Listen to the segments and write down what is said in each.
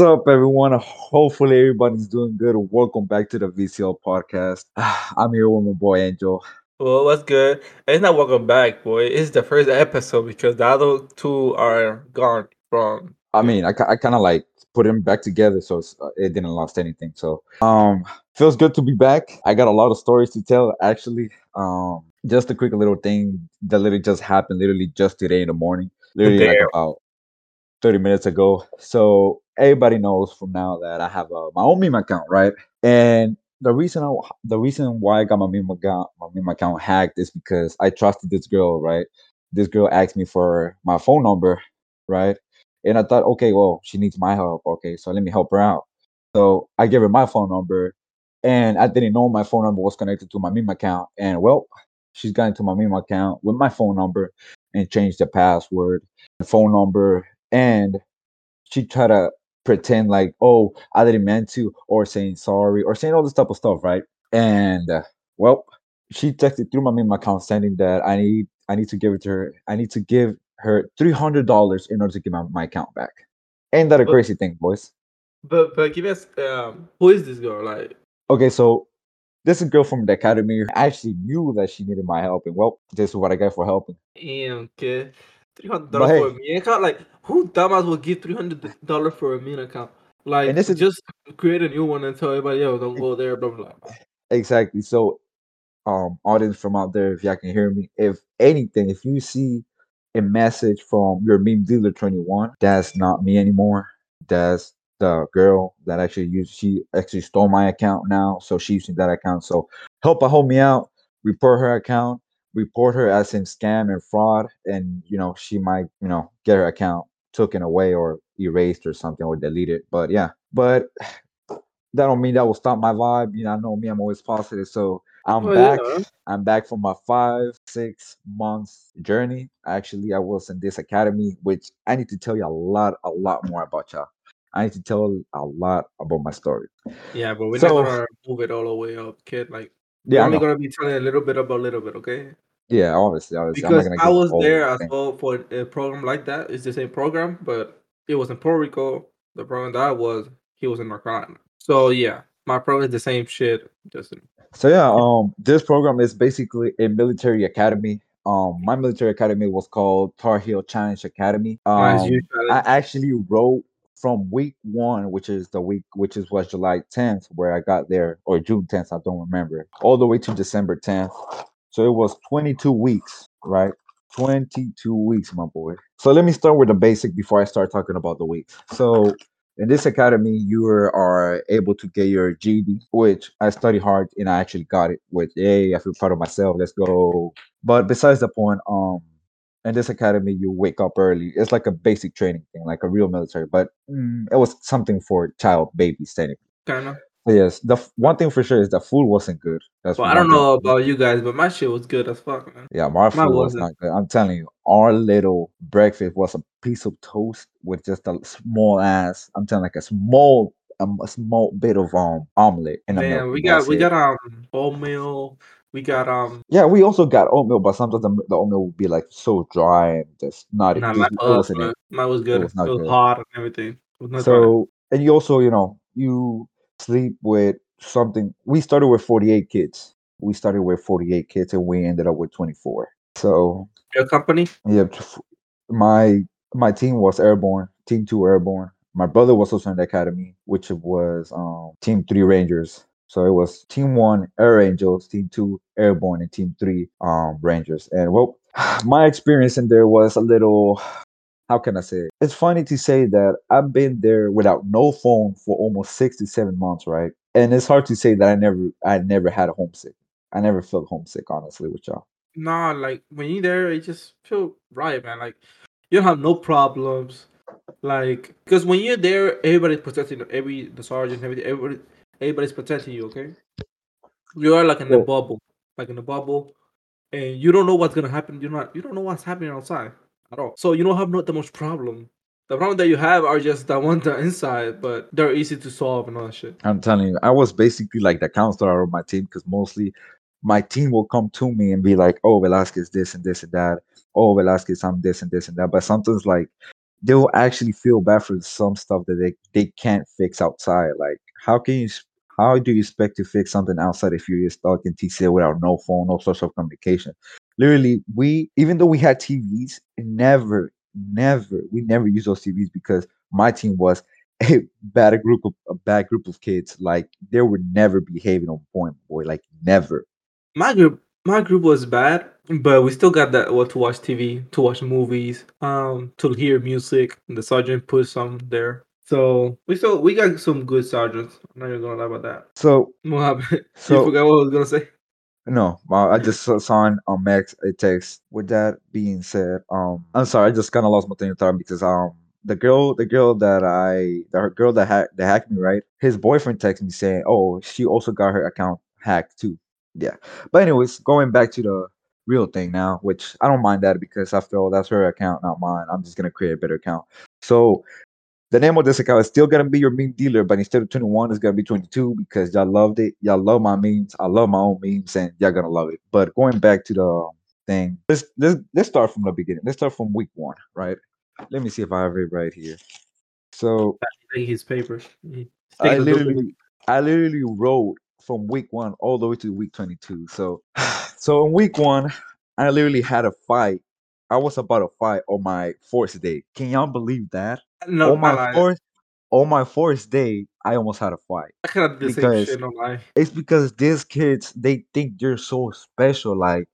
up, everyone? Hopefully, everybody's doing good. Welcome back to the VCL podcast. I'm here with my boy Angel. Well, what's good? It's not welcome back, boy. It's the first episode because the other two are gone from. I mean, I, I kind of like put them back together, so uh, it didn't lost anything. So, um, feels good to be back. I got a lot of stories to tell, actually. Um, just a quick little thing that literally just happened, literally just today in the morning, literally like about 30 minutes ago. So everybody knows from now that I have my own meme account, right? And the reason I, the reason why I got my meme account my meme account hacked is because I trusted this girl, right? This girl asked me for my phone number, right? And I thought, okay, well, she needs my help. Okay, so let me help her out. So I gave her my phone number, and I didn't know my phone number was connected to my meme account. And well, she's got into my meme account with my phone number and changed the password, the phone number, and she tried to pretend like, oh, I didn't mean to, or saying sorry, or saying all this type of stuff, right? And uh, well, she texted through my meme account saying that I need I need to give it to her. I need to give her three hundred dollars in order to get my, my account back. Ain't that a but, crazy thing, boys? But but give us um who is this girl? Like okay, so this is a girl from the academy. I actually knew that she needed my help, and well, this is what I got for helping. Damn, kid. Three hundred dollars hey, for account? Like who dumbass will give three hundred dollars for a meme account? Like and this is just create a new one and tell everybody, yo, don't go there, blah blah blah. Exactly. So um audience from out there, if y'all can hear me, if anything, if you see a message from your meme dealer 21, that's not me anymore. That's the girl that actually used she actually stole my account now. So she's using that account. So help her hold me out, report her account report her as in scam and fraud and you know she might you know get her account taken away or erased or something or deleted but yeah but that don't mean that will stop my vibe you know i know me i'm always positive so i'm oh, back yeah. i'm back from my five six months journey actually i was in this academy which i need to tell you a lot a lot more about y'all I need to tell a lot about my story. Yeah, but we're so, not gonna move it all the way up, kid. Like yeah, I'm only gonna be telling a little bit about a little bit, okay? Yeah, obviously, obviously. Because I was there as well for a program like that. It's the same program, but it was in Puerto Rico. The program that I was, he was in North Carolina. So yeah, my program is the same shit. Just so yeah, um, this program is basically a military academy. Um, my military academy was called Tar Heel Challenge Academy. Um, I actually wrote from week one, which is the week, which is was July 10th, where I got there, or June 10th, I don't remember, all the way to December 10th. So it was 22 weeks, right? 22 weeks, my boy. So let me start with the basic before I start talking about the weeks. So in this academy, you are able to get your GED, which I studied hard and I actually got it. With yay, I feel proud of myself. Let's go. But besides the point, um, in this academy you wake up early it's like a basic training thing like a real military but mm, it was something for child babies technically kind of yes the f- one thing for sure is the food wasn't good that's well i don't know about you guys but my shit was good as fuck man yeah my food was not good i'm telling you our little breakfast was a piece of toast with just a small ass i'm telling like a small um, a small bit of um omelet and Man, we got we it. got um oatmeal we got um. Yeah, we also got oatmeal, but sometimes the, the oatmeal would be like so dry and just not. Nah, my, uh, wasn't my, was good. It was, it was hot and everything. so dry. and you also, you know, you sleep with something. We started with forty eight kids. We started with forty eight kids, and we ended up with twenty four. So your company? Yeah, my my team was airborne. Team two airborne. My brother was also in the academy, which was um, Team Three Rangers. So it was Team One Air Angels, Team Two Airborne, and Team Three um, Rangers. And well, my experience in there was a little. How can I say it? It's funny to say that I've been there without no phone for almost six to seven months, right? And it's hard to say that I never, I never had a homesick. I never felt homesick, honestly, with y'all. Nah, like when you're there, it just feel right, man. Like you don't have no problems. Like, because when you're there, everybody's protecting every the sergeant, everything. Everybody, everybody's protecting you. Okay, you are like in a bubble, like in a bubble, and you don't know what's gonna happen. You're not. You don't know what's happening outside at all. So you don't have not the much problem. The problem that you have are just the ones that inside, but they're easy to solve and all that shit. I'm telling you, I was basically like the counselor of my team because mostly my team will come to me and be like, "Oh, Velasquez, this and this and that. Oh, Velasquez, I'm this and this and that." But sometimes, like, they will actually feel bad for some stuff that they, they can't fix outside. Like how can you how do you expect to fix something outside if you're stuck in TCA without no phone, no social communication? Literally, we even though we had TVs, never, never, we never used those TVs because my team was a bad group of a bad group of kids. Like they were never behaving on point, boy. Like never. My group, my group was bad, but we still got that well to watch TV, to watch movies, um, to hear music. The sergeant put some there, so we still we got some good sergeants. I'm not even gonna lie about that. So What happened? So- you forgot what I was gonna say. No, I just saw on on Max a text. With that being said, um, I'm sorry, I just kind of lost my train of because um, the girl, the girl that I, the girl that hacked that hacked me, right? His boyfriend texted me saying, "Oh, she also got her account hacked too." Yeah, but anyways, going back to the real thing now, which I don't mind that because after all, that's her account, not mine. I'm just gonna create a better account. So the name of this account is still gonna be your meme dealer, but instead of 21, it's gonna be 22 because y'all loved it. Y'all love my memes. I love my own memes, and y'all gonna love it. But going back to the um, thing, let's let's let's start from the beginning. Let's start from week one, right? Let me see if I have it right here. So his he's I taking the dope. literally I literally wrote from week one all the way to week 22. So so in week one, I literally had a fight. I was about to fight on my fourth day. Can y'all believe that? No, on my fourth on my fourth day, I almost had a fight. I of did the same shit. No lie. It's because these kids they think they're so special. Like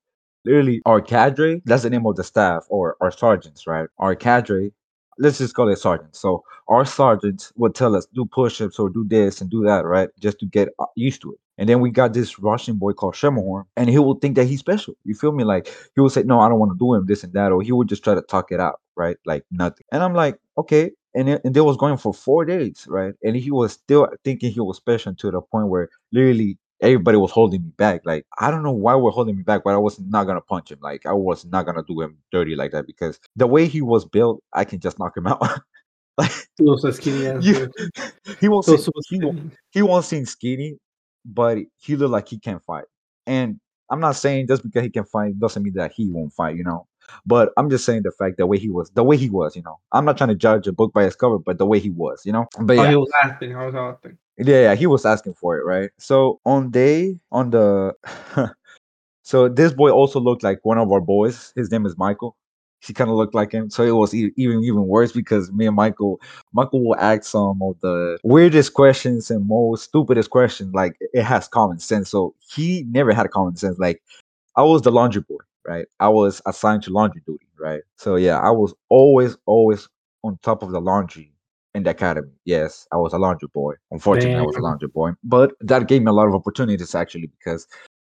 literally, our cadre, that's the name of the staff or our sergeants, right? Our cadre, let's just call it sergeants. So our sergeants would tell us do push-ups or do this and do that, right? Just to get uh, used to it. And then we got this Russian boy called Shemahorn, and he will think that he's special. You feel me? Like he will say, "No, I don't want to do him this and that," or he would just try to talk it out, right? Like nothing. And I'm like, okay. And it, and they was going for four days, right? And he was still thinking he was special to the point where literally everybody was holding me back. Like I don't know why we're holding me back, but I was not gonna punch him. Like I was not gonna do him dirty like that because the way he was built, I can just knock him out. like He was so skinny you, he won't was so he, won't- skinny. he won't seem skinny, but he looked like he can't fight. And I'm not saying just because he can fight doesn't mean that he won't fight, you know. But I'm just saying the fact the way he was, the way he was, you know. I'm not trying to judge a book by its cover, but the way he was, you know. But Oh, yeah, he was acting. I was acting. yeah, yeah, he was asking for it, right? So on day on the so this boy also looked like one of our boys. His name is Michael. He kind of looked like him, so it was e- even even worse because me and Michael, Michael will ask some of the weirdest questions and most stupidest questions. Like it has common sense, so he never had common sense. Like I was the laundry boy, right? I was assigned to laundry duty, right? So yeah, I was always always on top of the laundry in the academy. Yes, I was a laundry boy. Unfortunately, I was a laundry boy, but that gave me a lot of opportunities actually because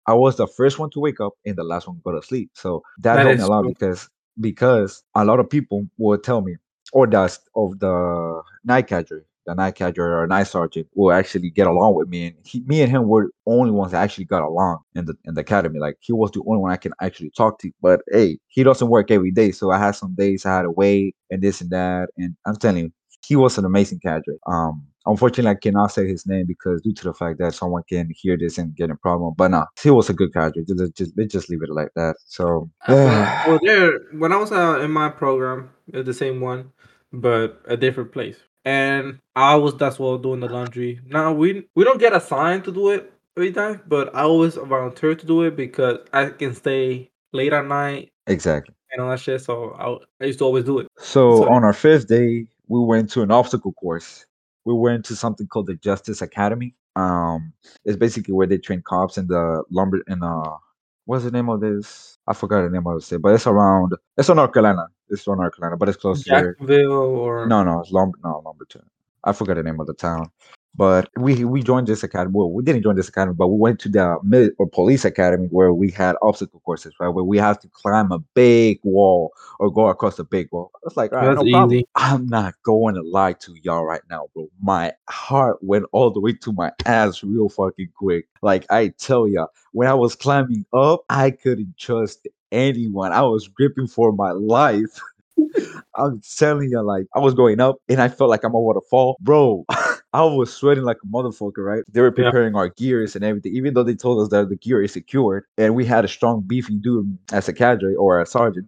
I was the first one to wake up and the last one to go to sleep. So that, That helped me a lot true. because because a lot of people will tell me, or the of the night cadre, the night cadre or night sergeant will actually get along with me, and he, me and him were only ones that actually got along in the in the academy. Like he was the only one I can actually talk to. But hey, he doesn't work every day, so I had some days I had to wait and this and that. And I'm telling you, he was an amazing cadre. Um, unfortunately, I cannot say his name because due to the fact that someone can hear this and get in problem. But no, he was a good cadre. Just, just just leave it like that. So Uh, well, there when I was uh, in my program, the same one, but a different place. And I was that's well doing the laundry. Now we we don't get assigned to do it every time, but I always volunteer to do it because I can stay late at night exactly. and all that shit. So I, I used to always do it. So So- on our fifth day, we went to an obstacle course. We went to something called the Justice Academy. Um, it's basically where they train cops in the lumber in uh what's the name of this? I forgot the name of the state, but it's around it's on North Carolina. It's on North Carolina, but it's close to. Jacksonville or No, no, it's Lumber no Lumberton. I forgot the name of the town. But we we joined this academy. Well, we didn't join this academy, but we went to the mid or police academy where we had obstacle courses, right? Where we have to climb a big wall or go across a big wall. It's like, all right, no problem. I'm not going to lie to y'all right now, bro. My heart went all the way to my ass real fucking quick. Like I tell ya, when I was climbing up, I couldn't trust anyone. I was gripping for my life. I'm telling you, like I was going up and I felt like I'm about to fall, bro. I was sweating like a motherfucker, right? They were Yeah. preparing our gears and everything, even though they told us that the gear is secured and we had a strong beefy dude as a cadre or a sergeant.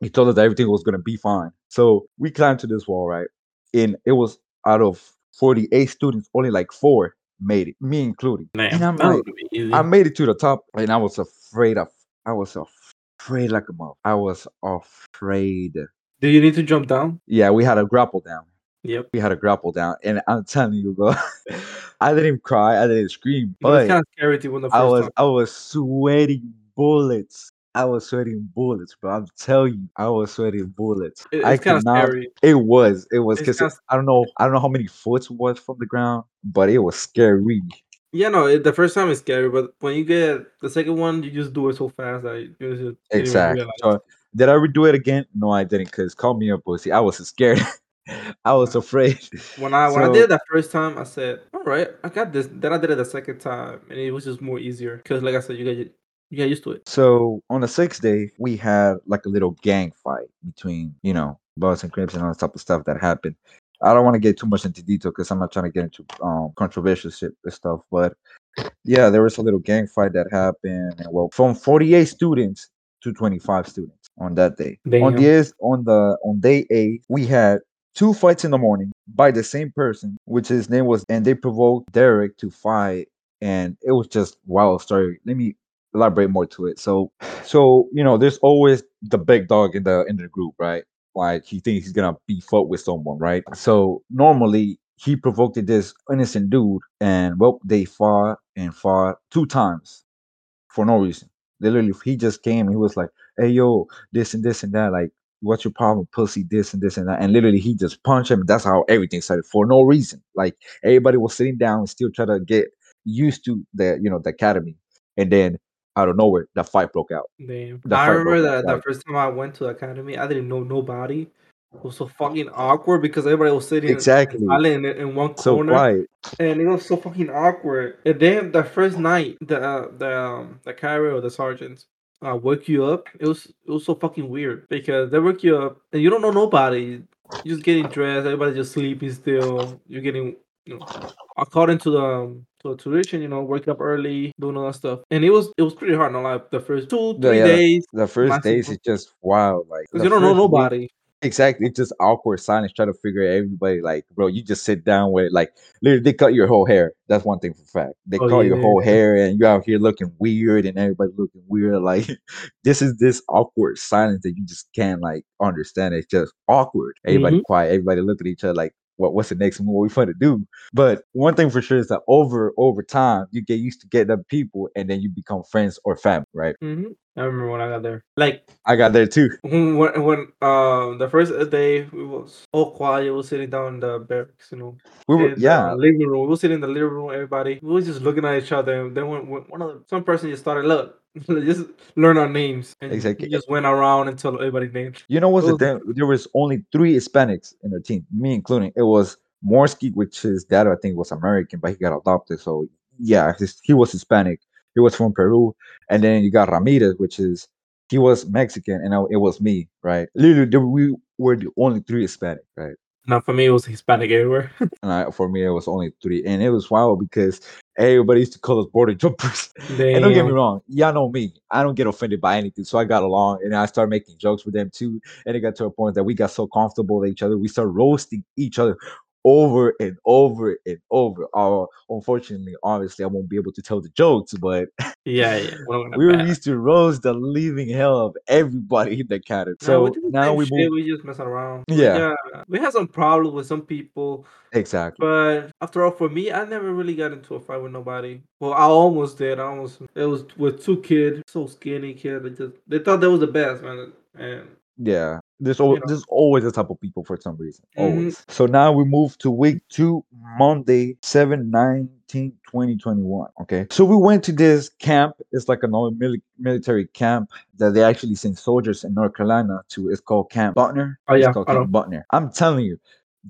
He told us that everything was gonna be fine. So we climbed to this wall, right? And it was out of 48 students, only like four made it, me including. Damn, and I'm like, would be easy. I made it to the top, and I was afraid of. I was afraid like a mother. I was afraid. Do you need to jump down? Yeah, we had a grapple down. Yep. We had a grapple down, and I'm telling you, bro, I didn't even cry. I didn't scream, But kind of scary to when the first I was time. I was sweating bullets. I was sweating bullets, bro. I'm telling you, I was sweating bullets. It- I kind of could not. scary. It was. It was because I don't know. I don't know how many foot it was from the ground, but it was scary. Yeah, no, it, the first time is scary, but when you get the second one, you just do it so fast that you just didn't Exactly. So did I redo it again? No, I didn't. Cause call me a pussy. I was scared. I was uh-huh. afraid. When I when I did it that first time, I said, "All right, I got this." Then I did it the second time, and it was just more easier because, like I said, you get you get used to it. So on the sixth day, we had like a little gang fight between, you know, and Crips and all that type of stuff that happened. I don't want to get too much into detail because I'm not trying to get into um controversial shit and stuff. But yeah, there was a little gang fight that happened. And well, from 48 students to 25 students on that day. On Damn. the on the on day eight, we had two fights in the morning by the same person, which his name was, and they provoked Derek to fight, and it was just wild story. Let me elaborate more to it. So, so you know, there's always the big dog in the in the group, right? Like he thinks he's gonna be up with someone, right? So normally he provoked this innocent dude, and well, they fought and fought two times for no reason. They Literally, he just came. He was like, "Hey, yo, this and this and that. Like, what's your problem, pussy? This and this and that." And literally, he just punched him. That's how everything started for no reason. Like everybody was sitting down and still trying to get used to the you know the academy, and then out of nowhere, that fight broke out. Damn. I remember that the first time I went to the academy, I didn't know nobody. It was so fucking awkward because everybody was sitting Exactly. in, in one So corner, quiet. and it was so fucking awkward. And then the first night, the uh, the um, the cadre or the sergeants uh, woke you up. It was it was so fucking weird because they wake you up and you don't know nobody. You just getting dressed. Everybody just sleeping still. You're getting you know according to the um, to the tradition. You know, waking up early, doing all that stuff. And it was it was pretty hard. No, like the first two three yeah. days The first days is just wild. Like because you don't know first week- nobody. Exactly. It's just awkward silence, trying to figure everybody like, bro, you just sit down with like literally they cut your whole hair. That's one thing for fact. They Oh, cut your yeah. whole hair and you're out here looking weird and everybody looking weird. Like this is this awkward silence that you just can't like understand. It's just awkward. Everybody quiet, everybody look at each other like what what's the next move we fun to do? But one thing for sure is that over over time you get used to getting up people and then you become friends or family, right? hmm I remember when I got there. Like I got there too. when when, when um the first day we was all quiet. We was sitting down in the barracks, you know. We were in the yeah, living room. We was sitting in the living room. Everybody, we was just looking at each other. And then when, when one of the, some person just started look, just learn our names, and Exactly. just went around and told everybody names. You know what's the thing? There was only three Hispanics in the team, me including. It was Morsky, which his dad I think was American, but he got adopted. So yeah, his, he was Hispanic. He was from Peru, and then you got Ramirez, which is he was Mexican, and I- it was me, right? Literally, we were the only three Hispanic, right? Now for me, it was Hispanic everywhere. And I, for me, it was only three, and it was wild because everybody used to call us border jumpers. And don't get me wrong, y'all know me. I don't get offended by anything. So I got along and I started making jokes with them too. And it got to a point that we got so comfortable with each other. We started roasting each other over and over and over. Uh, unfortunately, obviously, I won't be able to tell the jokes, but Yeah, yeah. We were used to roast the living hell of everybody in the academy. Nah, So we now we move. We just mess around. But Yeah. we had some problems with some people, Exactly. but after all, for me, I never really got into a fight with nobody. Well, I almost did. I almost. It was with two kids, so skinny kid. They just they thought that was the best, man. And Yeah. There's, al- know. there's always a type of people for some reason. Always. Mm-hmm. So now we move to week two, Monday, 7 19, 2021. Okay. So we went to this camp. It's like a normal mili- military camp that they actually send soldiers in North Carolina to. It's called Camp Butner. Oh, yeah, It's called Camp Butner. I'm telling you,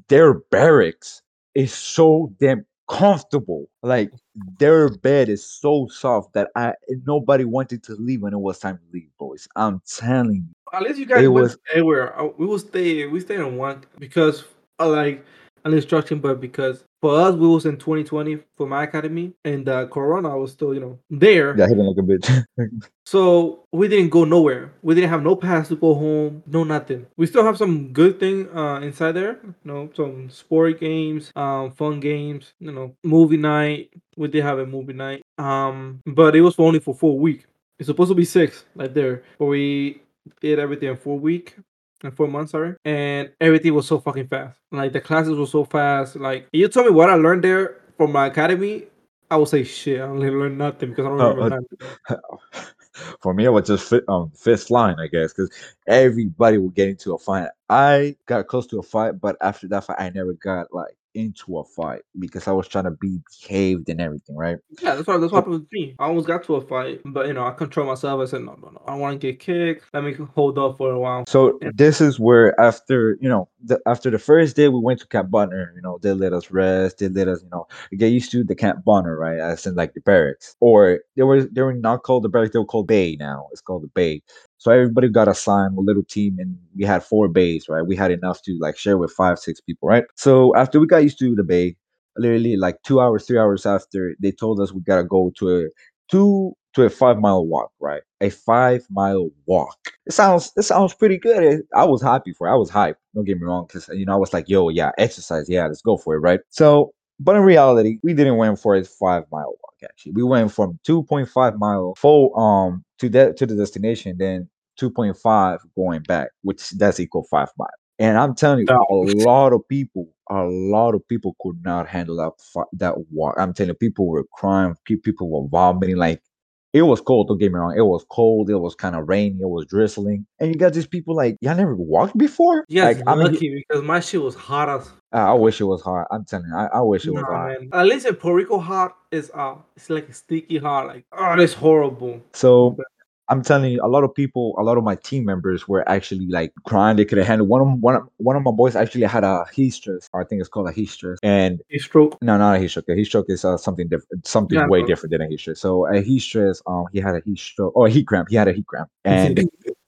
their barracks is so damn comfortable. Like their bed is so soft that I nobody wanted to leave when it was time to leave, boys. I'm telling you. at least you guys It went was- everywhere. Uh, We will stay. We stayed in one because uh, like an instruction, but because for us we was in 2020 for my academy, and the Corona was still you know there. Yeah, hitting like a bitch. So we didn't go nowhere. We didn't have no pass to go home, no nothing. We still have some good thing uh, inside there, you know, some sport games, um, fun games, you know, movie night. We did have a movie night, um, but it was only for four week. It's supposed to be six, like there, but we did everything in four week. In four months, sorry, and everything was so fucking fast. Like the classes were so fast. Like you told me what I learned there from my academy, I would say shit. I only learned nothing because I don't Oh, remember uh, nothing. For me, it was just fit, um fist line, I guess, because everybody would get into a fight. I got close to a fight, but after that fight, I never got like into a fight because I was trying to be behaved and everything, right? Yeah, that's what that's what happened with me. I almost got to a fight, but you know, I control myself. I said, no, no, no. I want to get kicked. Let me hold up for a while. So this is where after you know the, after the first day we went to Camp Butner, you know they let us rest, they let us you know get used to the Camp Butner, right? As in like the barracks, or they were they were not called the barracks, they were called Bay now. It's called the Bay. So everybody got assigned a little team, and we had four bays, right? We had enough to like share with five, six people, right? So after we got used to the Bay, literally like two hours, three hours after, they told us we gotta go to a two to a five mile walk, right? A five mile walk. It sounds it sounds pretty good. I was happy for it. I was hyped. Don't get me wrong, because you know I was like, yo, yeah, exercise, yeah, let's go for it, right? So, but in reality, we didn't went for a five mile walk. Actually, we went from two point five mile full um to that to the destination, then two point five going back, which that's equal five mile. And I'm telling you, Dog. a lot of people, a lot of people could not handle that that walk. I'm telling you, people were crying, people were vomiting. Like it was cold. Don't get me wrong, it was cold. It was kind of rainy. It was drizzling, and you got these people like y'all never walked before. guys Like I'm, lucky because my shit was hot as I I wish it was hot. I'm telling you, I, I wish it was hot. man. At least in Puerto Rico, hot is uh, it's like a sticky hot. Like oh, it's horrible. So I'm telling you, a lot of people, a lot of my team members were actually like crying. They could have handled one of one of, one of my boys actually had a heat stress, or I think it's called a heat stress, and A stroke. No, not a heat stroke. A heat stroke is uh, something different, something Yeah, way bro. different than a heat stress. So a heat stress, um, he had a heat stroke or a heat cramp. He had a heat cramp, and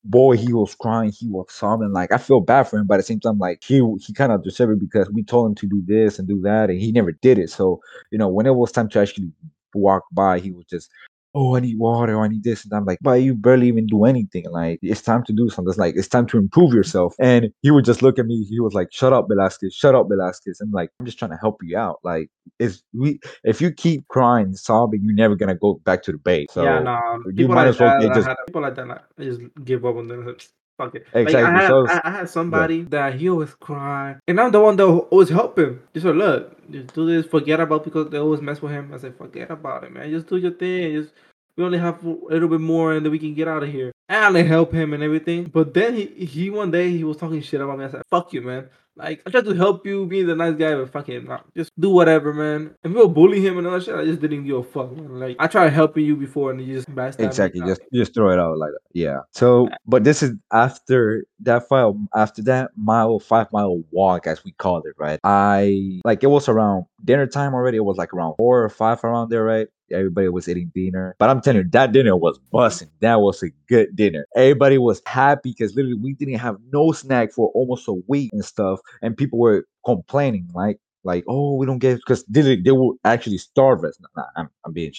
boy, he was crying. He was sobbing. Like I feel bad for him, but at the same time, like he he kind of deserved it because we told him to do this and do that, and he never did it. So you know, when it was time to actually walk by, he was just. Oh, I need water. Oh, I need this, and I'm like, but you barely even do anything. Like, it's time to do something. It's like it's time to improve yourself. And he would just look at me. He was like, "Shut up, Velasquez. Shut up, Velasquez." I'm like, I'm just trying to help you out. Like, is we if you keep crying, sobbing, you're never gonna go back to the bay. So yeah, nah. you People might like as well that, just had, people like that, like, just give up on them. Fuck it. Like, Exactly, I had, so I, I had somebody that he always cry, and I'm the one that always help him. Just like, look, just do this. Forget about because they always mess with him. I said, forget about it, man. Just do your thing. Just we only have a little bit more, and then we can get out of here. And I help him and everything. But then he he one day he was talking shit about me. I said, fuck you, man. Like I tried to help you, be the nice guy, but fuck him. Nah, just do whatever, man. If you were bullying him and all that shit, I just didn't give a fuck. Man. Like I tried helping you before, and you just backstab exactly just just throw it out like that. Yeah. So, but this is after that file. After that mile, five mile walk, as we called it, right? I like it was around dinner time already. It was like around four or five around there, right? Everybody was eating dinner, but I'm telling you, that dinner was busting. That was a good dinner. Everybody was happy because literally we didn't have no snack for almost a week and stuff, and people were complaining like, like, oh, we don't get because they, they will actually starve us. Nah, I'm, I'm being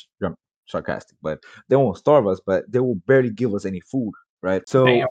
sarcastic, but they won't starve us, but they will barely give us any food, right? So Damn.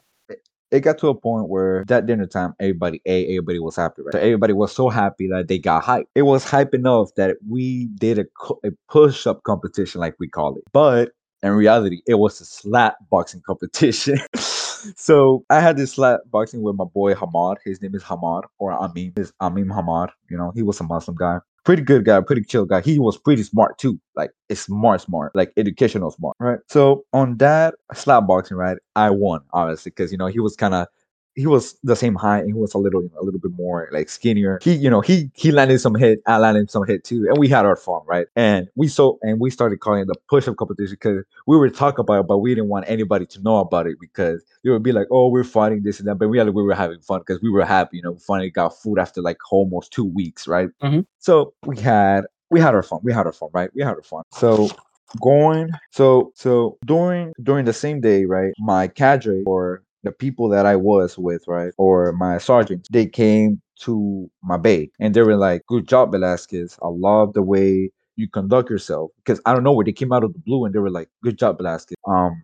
It, got to a point where that dinner time, everybody ate, everybody was happy, right? So everybody was so happy that they got hype. It was hype enough that we did a, a push up competition, like we call it, but in reality, it was a slap boxing competition. so I had this slap boxing with my boy Hamad. His name is Hamad or Amin. Is Amin Hamad. You know, he was a Muslim guy pretty good guy, pretty chill guy. He was pretty smart too, like smart, smart, like educational smart, right? So on that slap boxing, right, I won obviously because you know he was kind of he was the same height and he was a little you know, a little bit more like skinnier. He you know he he landed some hit, I landed some hit too, and we had our fun, right? And we so and we started calling it the push up competition because we were talking about it, but we didn't want anybody to know about it because it would be like, oh, we're fighting this and that, but really we were having fun because we were happy, you know, we finally got food after like almost two weeks, right? Mm-hmm. So we had we had our fun. We had our fun, right? We had our fun. So going so so during during the same day, right? My cadre or the people that I was with, right, or my sergeants, they came to my bay and they were like, "Good job, Velasquez. I love the way you conduct yourself." Because I don't know where they came out of the blue and they were like, "Good job, Velasquez. Um,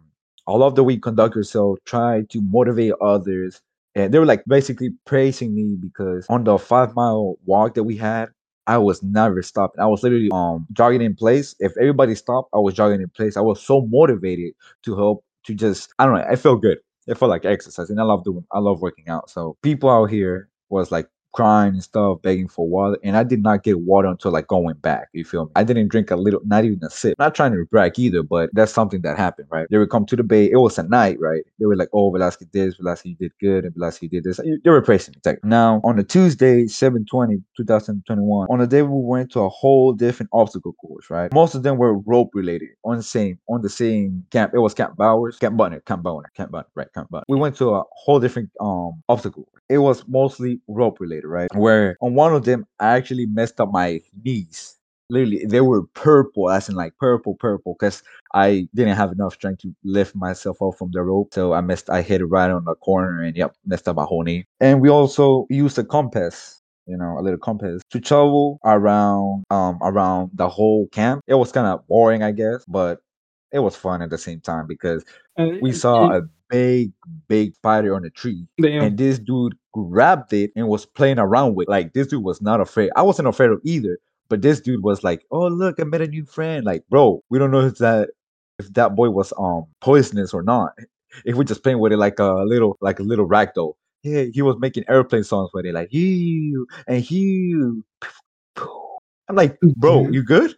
I love the way you conduct yourself. Try to motivate others." And they were like basically praising me because on the five mile walk that we had, I was never stopping. I was literally um jogging in place. If everybody stopped, I was jogging in place. I was so motivated to help to just I don't know. I felt good. It felt like exercise, and I love doing. I love working out. So people out here was like crying and stuff, begging for water. And I did not get water until like going back. You feel me? I didn't drink a little, not even a sip. Not trying to brag either, but that's something that happened, right? They would come to the bay. It was at night, right? They were like, oh, Velasquez did this, Velasquez did good, and Velasquez did this. They were praising me. Like, now, on the Tuesday, 720, 2021, on the day we went to a whole different obstacle course, right? Most of them were rope related on the same, on the same camp. It was Camp Bowers, Camp Butner, Camp Butner, Camp Butner, right? Camp Butner. We went to a whole different um obstacle. It was mostly rope related, right? Where on one of them, I actually messed up my knees. Literally, they were purple, as in like purple, purple, because I didn't have enough strength to lift myself up from the rope. So I messed, I hit it right on the corner and yep, messed up my whole knee. And we also used a compass you know, a little compass to travel around um around the whole camp. It was kind of boring, I guess, but it was fun at the same time because And, we saw and- a big, big spider on a tree. damn. And this dude grabbed it and was playing around with. Like this dude was not afraid. I wasn't afraid of either. But this dude was like, "Oh look, I met a new friend." Like, bro, we don't know if that if that boy was um poisonous or not. If we're just playing with it like a little like a little ragdoll. Yeah, he was making airplane songs with it, like you and you. I'm like, bro, you good?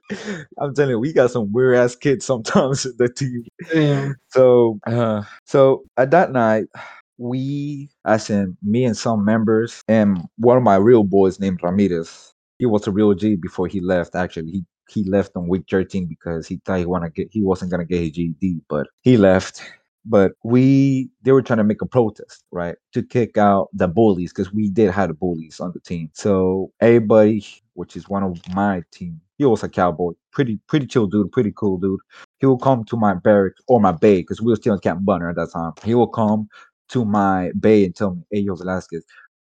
I'm telling you, we got some weird ass kids sometimes in the team. So, uh, so at that night, we, as in me and some members, and one of my real boys named Ramirez. He was a real G before he left. Actually, he he left on week 13 because he thought he wanna get he wasn't gonna get his GED, but he left. But we they were trying to make a protest, right, to kick out the bullies because we did have the bullies on the team. So everybody, which is one of my team, he was a cowboy, pretty pretty chill dude, pretty cool dude he will come to my barracks or my bay because we were still in Camp Butner at that time. He will come to my bay and tell me, "Hey, yo, Velasquez,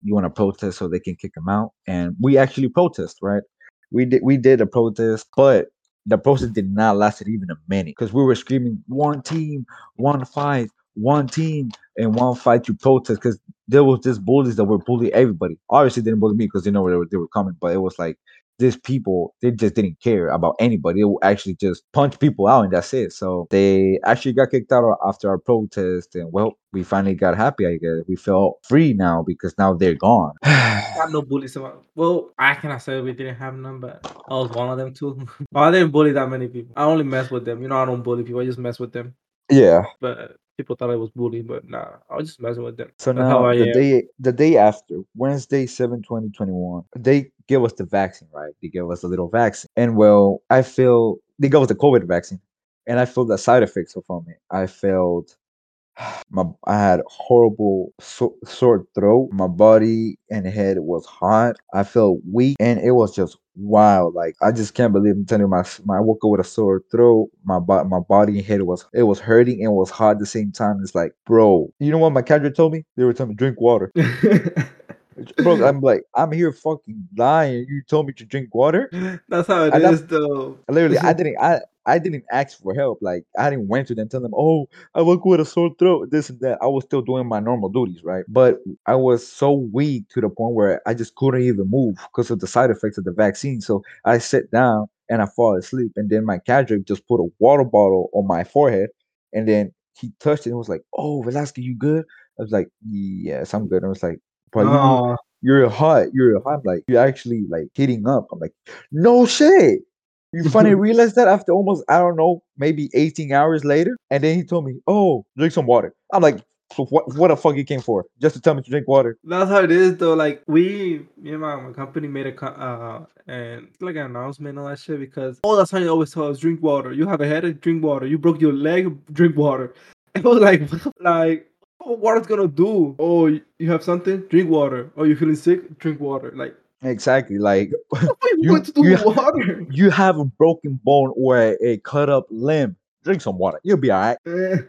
you want to protest so they can kick him out?" And we actually protest, right? We did we did a protest, but the protest did not last even a minute because we were screaming, "One team, one fight, one team, and one fight to protest." Because there was this bullies that were bullying everybody. Obviously, they didn't bully me because they know they were, they were coming, but it was like these people they just didn't care about anybody. They actually just punch people out and that's it. So they actually got kicked out after our protest, and well, we finally got happy. I guess we felt free now because now they're gone. Got no bullies. Well, I cannot say we didn't have none, but I was one of them too. I didn't bully that many people. I only mess with them. You know, I don't bully people. I just mess with them. yeah. But people thought I was bullying, but nah, I was just messing with them. So That's how now I the am. day the day after Wednesday 7 2021 they give us the vaccine right they give us a little vaccine and well I feel they gave us the COVID vaccine and I feel the side effects from it I felt my I had horrible so, sore throat. My body and head was hot. I felt weak and it was just wow like I just can't believe I'm telling you my, my I woke up with a sore throat my bo- my body and head was it was hurting and it was hot at the same time. It's like bro you know what my cadre told me? They were telling me drink water. Bro I'm like I'm here fucking dying you told me to drink water? That's how it I is, though. literally I didn't I I didn't ask for help like I didn't went to them tell them oh I work with a sore throat this and that I was still doing my normal duties right but I was so weak to the point where I just couldn't even move because of the side effects of the vaccine so I sit down and I fall asleep and then my cadre just put a water bottle on my forehead and then he touched it and was like oh Velasquez you good I was like yes I'm good I was like bro you you're hot. You're hot. I'm like, you're actually like heating up. I'm like, no shit. You finally realized that after almost, I don't know, maybe 18 hours later. And then he told me, oh, drink some water. I'm like, so what, what the fuck you came for? Just to tell me to drink water. that's how it is, though. Like we, me and my, my company made a co- uh and like an announcement and all that shit because all the time you always tell us drink water. You have a headache, drink water. You broke your leg, drink water. It was like, like, what water's gonna do? Oh, you you have something? Drink water. Oh, you feeling sick? Drink water. Like, Exactly. Like, you You- to do you- water? you have a broken bone or a, a cut up limb. Drink some water. You'll be all right.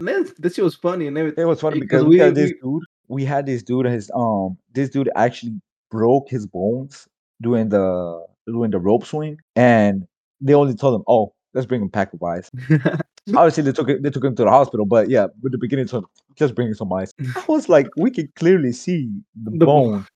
Man, this shit was funny and everything. It was funny Because we, we- had this we- dude. We had this dude. His um, this dude actually broke his bones doing the doing the rope swing, and they only told him, "Oh, let's bring him pack of ice." Obviously, they took it, they took him to the hospital, but yeah, with the beginning, him, just bring him some ice. I was like, we could clearly see the, The bone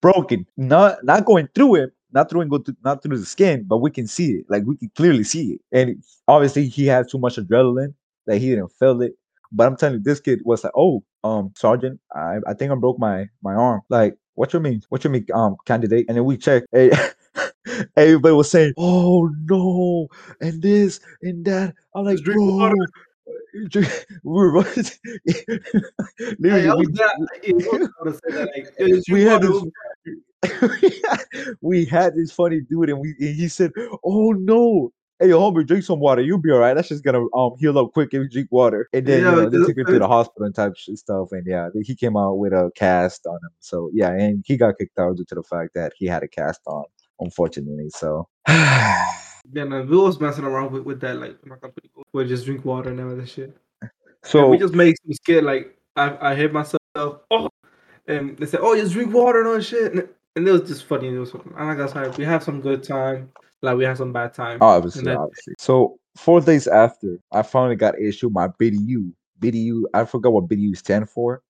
broken, not not going through it, not through and go through, not through the skin, but we can see it. Like we can clearly see it, and obviously, he had too much adrenaline that he didn't feel it. But I'm telling you, this kid was like, "Oh, um, sergeant, I, I think I broke my my arm." Like, what you mean? What you mean, um, candidate? And then we checked. Hey, everybody was saying, "Oh no," and this and that. I'm like, drink bro. water." We were Literally, we- was that, it was gonna say that, like, it was we had this we had this funny dude and we and he said, Oh no. Hey homie, drink some water. You'll be all right. That's just gonna um heal up quick if you drink water. And then Yeah, you know they took him to the hospital and type stuff. And yeah, he came out with a cast on him. So yeah, and he got kicked out due to the fact that he had a cast on, unfortunately. So Then uh, we was messing around with, with that, like, my company, we just drink water and all that shit. so and we just make some scared. Like I, I hit myself. Oh, and they said, "Oh, just drink water and all that shit." And, and it was just funny. It was. And like I said, we have some good time. Like we have some bad time. Obviously, that- obviously. So four days after, I finally got issued my BDU. BDU, I forgot what BDU stand for,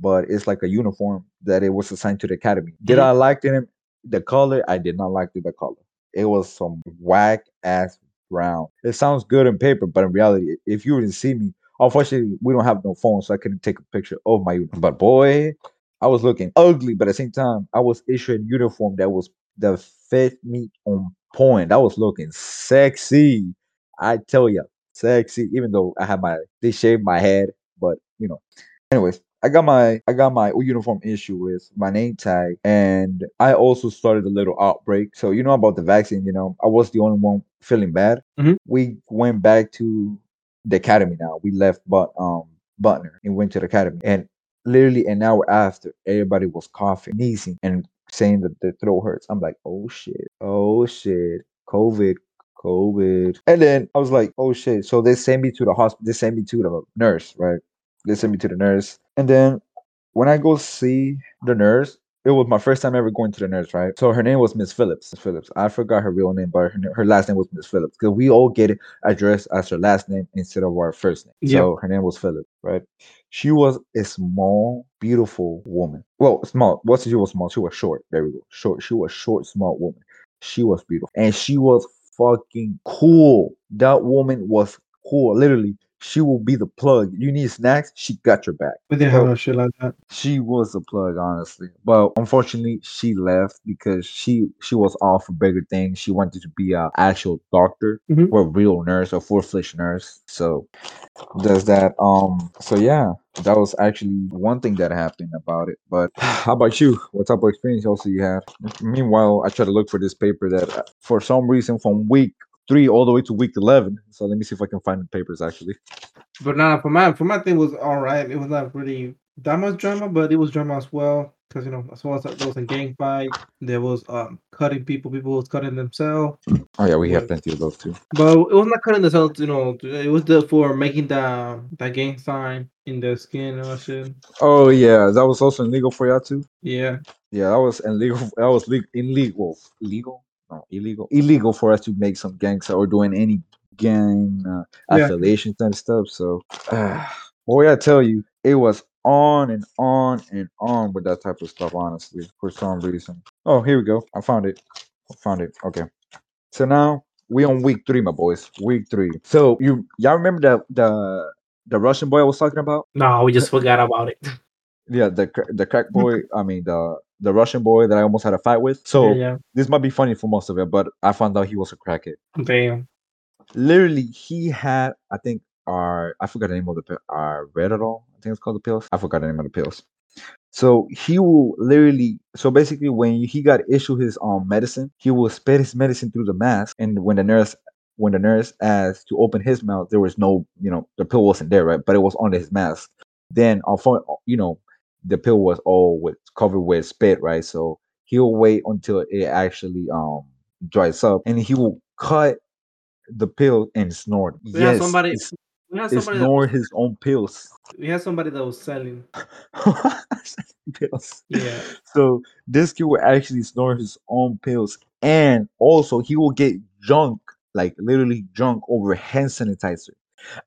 but it's like a uniform that it was assigned to the academy. Did Mhm. I like it? The color, I did not like the, the color. It was some whack ass brown. It sounds good in paper, but in reality, if you didn't see me, unfortunately, we don't have no phone, so I couldn't take a picture of my uniform. But boy, I was looking ugly, but at the same time, I was issued a uniform that was that fit me on point. I was looking sexy. I tell you, sexy. Even though I had my they shaved my head, but you know. Anyways, I got my I got my uniform issue with my name tag, and I also started a little outbreak. So you know about the vaccine. You know, I was the only one feeling bad. Mhm. We went back to the academy. Now we left, but um Butner and went to the academy, and literally an hour after, everybody was coughing, sneezing, and saying that their throat hurts. I'm like, oh shit, oh shit, COVID, COVID. And then I was like, oh shit. So they sent me to the hospital. They sent me to the nurse, right? They sent me to the nurse. And then when I go see the nurse, it was my first time ever going to the nurse, right? So her name was Miss Phillips. Miss Phillips. I forgot her real name, but her, her last name was Miss Phillips because we all get addressed as her last name instead of our first name. Yep. So her name was Phillips, right? She was a small, beautiful woman. Well, small. What she was small? She was short. There we go. Short. She was short, small woman. She was beautiful, and she was fucking cool. That woman was cool. Literally, she will be the plug. You need snacks, she got your back. We didn't have no shit like that. She was a plug, honestly. But unfortunately, she left because she she was off for bigger things. She wanted to be a actual doctor Mhm. or a real nurse or full fledged nurse. So does that. Um. So yeah, that was actually one thing that happened about it. But how about you? What type of experience also you had? Meanwhile, I try to look for this paper that, uh, for some reason, from week three all the way to week eleven. So let me see if I can find the papers actually. But nah, for my for my thing was all right. It was not really that much drama, but it was drama as well. Because you know, as well as there was a gang fight, there was um cutting people. People was cutting themselves. Oh yeah, we have plenty of those too. But it was not cutting themselves. You know, it was the for making the the gang sign in their skin and all shit. Oh yeah, that was also illegal for y'all too. Yeah, Yeah, that was illegal. That was le- illegal. Legal? No, illegal. Illegal for us to make some gangs or doing any gang uh, Yeah. affiliations and stuff. So, boy, I tell you, it was on and on and on with that type of stuff. Honestly, for some reason. Oh, here we go. I found it. I found it. Okay. So now we on week three, my boys. Week three. So you y'all remember the the the Russian boy I was talking about? no, we just forgot about it. Yeah, the the crack boy. I mean the the Russian boy that I almost had a fight with. So yeah, this might be funny for most of it, but I found out he was a crackhead. yeah. damn. Literally, he had I think our I forgot the name of the Adderall I think it's called the pills. I forgot the name of the pills. So he will literally. So basically, when he got issued his um medicine, he will spit his medicine through the mask, and when the nurse when the nurse asked to open his mouth, there was no, you know, the pill wasn't there, right? But it was under his mask. Then, unfor- you know, the pill was all with covered with spit, right? So he'll wait until it actually um dries up, and he will cut the pill and snort. We Yes, somebody- We had somebody that snore his own pills. we had somebody that was selling. pills. Yeah. So this kid will actually snore his own pills, and also he will get drunk, like literally drunk over hand sanitizer.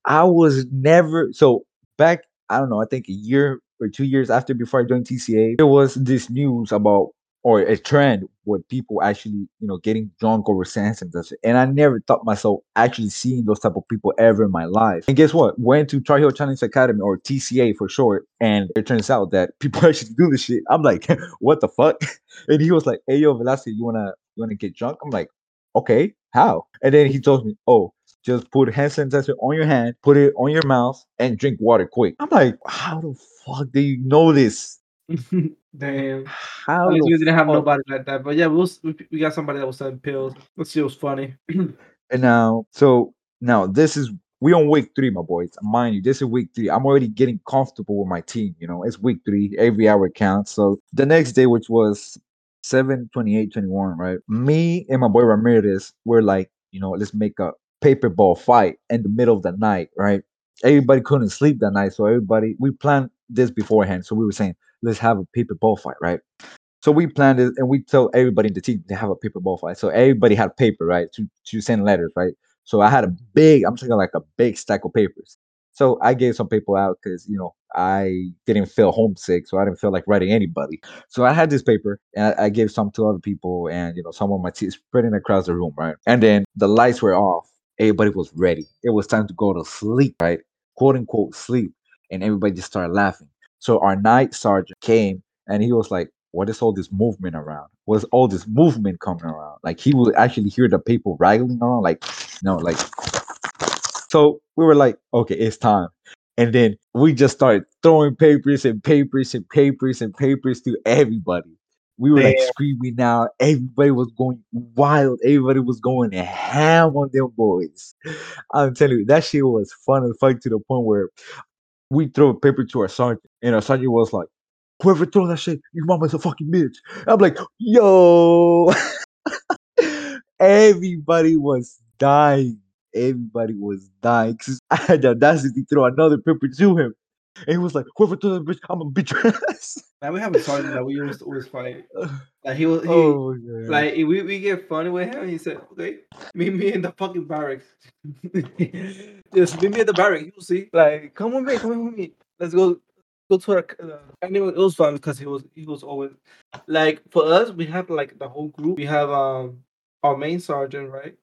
I was never so back. I don't know. I think a year or two years after before I joined TCA, there was this news about or a trend with people actually, you know, getting drunk over sanitizer. And I never thought myself actually seeing those type of people ever in my life. And guess what? Went to Tar Heel Challenge Academy or TCA for short, and it turns out that people actually do this shit. I'm like, what the fuck? And he was like, Hey yo, Velasquez, you wanna you wanna get drunk? I'm like, okay, how? And then he told me, Oh, just put hand sanitizer on your hand, put it on your mouth, and drink water quick. I'm like, how the fuck do you know this? Damn. How At least we didn't have fuck? nobody like that. But yeah, we, was, we, we got somebody that was selling pills. Let's see, it was funny. And now, so now this is we on week three, my boys. Mind you, this is week three. I'm already getting comfortable with my team. You know, it's week three. Every hour counts. So the next day, which was 7 28 21, right? Me and my boy Ramirez were like, you know, let's make a paper ball fight in the middle of the night, right? Everybody couldn't sleep that night, so everybody we planned this beforehand. So we were saying, let's have a paper ball fight, right? So we planned it, and we tell everybody in the team to have a paper ball fight. So everybody had paper, right, to to send letters, right. So I had a big, I'm talking like a big stack of papers. So I gave some people out because you know I didn't feel homesick, so I didn't feel like writing anybody. So I had this paper, and I, I gave some to other people, and you know some of my team spreading across the room, right. And then the lights were off. Everybody was ready. It was time to go to sleep, right, quote unquote sleep, and everybody just started laughing. So our night sergeant came, and he was like what is all this movement around? What's all this movement coming around? Like he would actually hear the people rattling around, like no, like so we were like, okay, it's time. And then we just started throwing papers and papers and papers and papers to everybody. We were like screaming out. Everybody was going wild. Everybody was going ham on them boys. I'm telling you, that shit was fun and fuck to the point where we throw a paper to our sergeant, and our sergeant was like, whoever throw that shit, your mama's a fucking bitch. I'm like, yo. Everybody was dying. Everybody was dying. I had the audacity to throw another paper to him. And he was like, whoever threw that bitch, I'm a bitch ass. Now we have a sergeant that we used to always fight. Like he was, he, oh like we, we get funny with him. He said, "Okay, meet me in the fucking barracks. Just meet me at the barracks. You'll see. Like, come with me, come with me. Let's go, go to our." Uh, anyway, it was fun because he was he was always like for us. We have like the whole group. We have um our main sergeant, right?